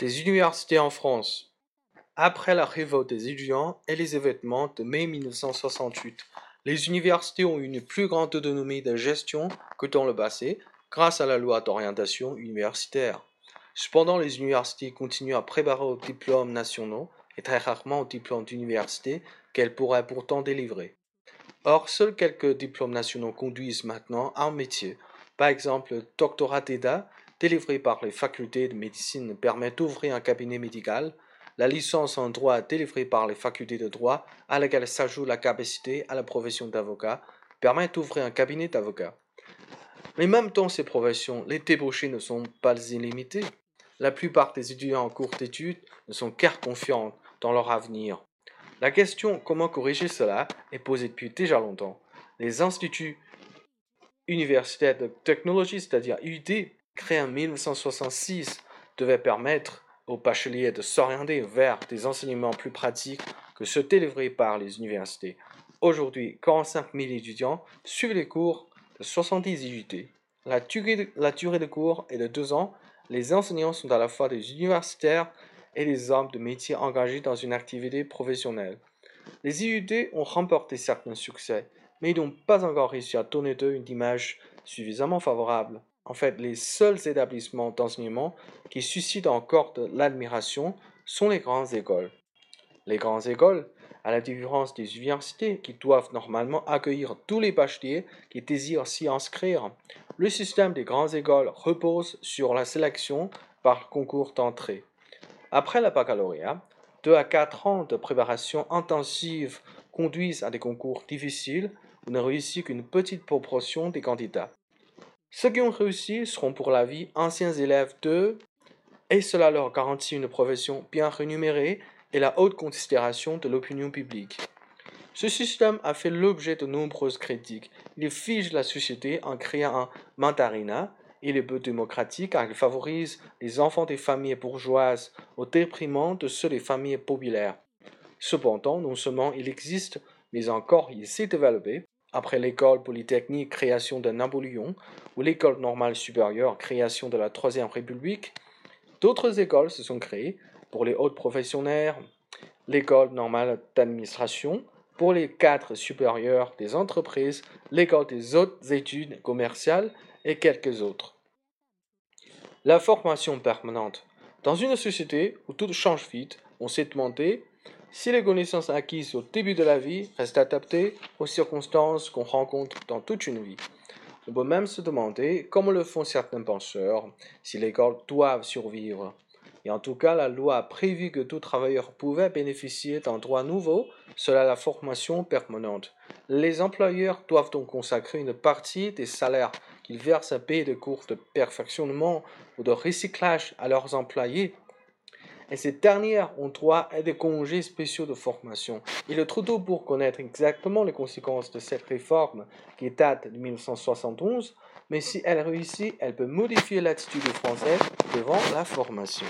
Des universités en France. Après la révolte des étudiants et les événements de mai 1968, les universités ont une plus grande autonomie de gestion que dans le passé grâce à la loi d'orientation universitaire. Cependant, les universités continuent à préparer aux diplômes nationaux et très rarement aux diplômes d'université qu'elles pourraient pourtant délivrer. Or, seuls quelques diplômes nationaux conduisent maintenant à un métier. Par exemple, le doctorat d'EDA délivré par les facultés de médecine permet d'ouvrir un cabinet médical, la licence en droit délivrée par les facultés de droit, à laquelle s'ajoute la capacité à la profession d'avocat, permet d'ouvrir un cabinet d'avocat. Mais même dans ces professions, les débauchés ne sont pas illimités. La plupart des étudiants en cours d'études ne sont qu'à confiants dans leur avenir. La question comment corriger cela est posée depuis déjà longtemps. Les instituts universitaires de technologie, c'est-à-dire UD, créé en 1966, devait permettre aux bacheliers de s'orienter vers des enseignements plus pratiques que ceux délivrés par les universités. Aujourd'hui, 45 000 étudiants suivent les cours de 70 IUT. La durée, de, la durée de cours est de deux ans. Les enseignants sont à la fois des universitaires et des hommes de métier engagés dans une activité professionnelle. Les IUT ont remporté certains succès, mais ils n'ont pas encore réussi à donner d'eux une image suffisamment favorable en fait, les seuls établissements d'enseignement qui suscitent encore de l'admiration sont les grandes écoles. Les grandes écoles, à la différence des universités qui doivent normalement accueillir tous les bacheliers qui désirent s'y inscrire, le système des grandes écoles repose sur la sélection par concours d'entrée. Après le baccalauréat, deux à quatre ans de préparation intensive conduisent à des concours difficiles où ne réussit qu'une petite proportion des candidats. Ceux qui ont réussi seront pour la vie anciens élèves de et cela leur garantit une profession bien rémunérée et la haute considération de l'opinion publique. Ce système a fait l'objet de nombreuses critiques. Il fige la société en créant un mandarina. Il est peu démocratique car il favorise les enfants des familles bourgeoises au détriment de ceux des familles populaires. Cependant, non seulement il existe, mais encore il s'est développé après l'école polytechnique création de Napoléon ou l'école normale supérieure création de la Troisième République, d'autres écoles se sont créées pour les hautes professionnels, l'école normale d'administration, pour les cadres supérieurs des entreprises, l'école des hautes études commerciales et quelques autres. La formation permanente. Dans une société où tout change vite, on s'est demandé si les connaissances acquises au début de la vie restent adaptées aux circonstances qu'on rencontre dans toute une vie. On peut même se demander, comme le font certains penseurs, si les écoles doivent survivre. Et en tout cas, la loi a prévu que tout travailleur pouvait bénéficier d'un droit nouveau, cela la formation permanente. Les employeurs doivent donc consacrer une partie des salaires qu'ils versent à payer de cours de perfectionnement ou de recyclage à leurs employés et ces dernières ont droit à des congés spéciaux de formation. Il est trop tôt pour connaître exactement les conséquences de cette réforme qui date de 1971, mais si elle réussit, elle peut modifier l'attitude des Français devant la formation.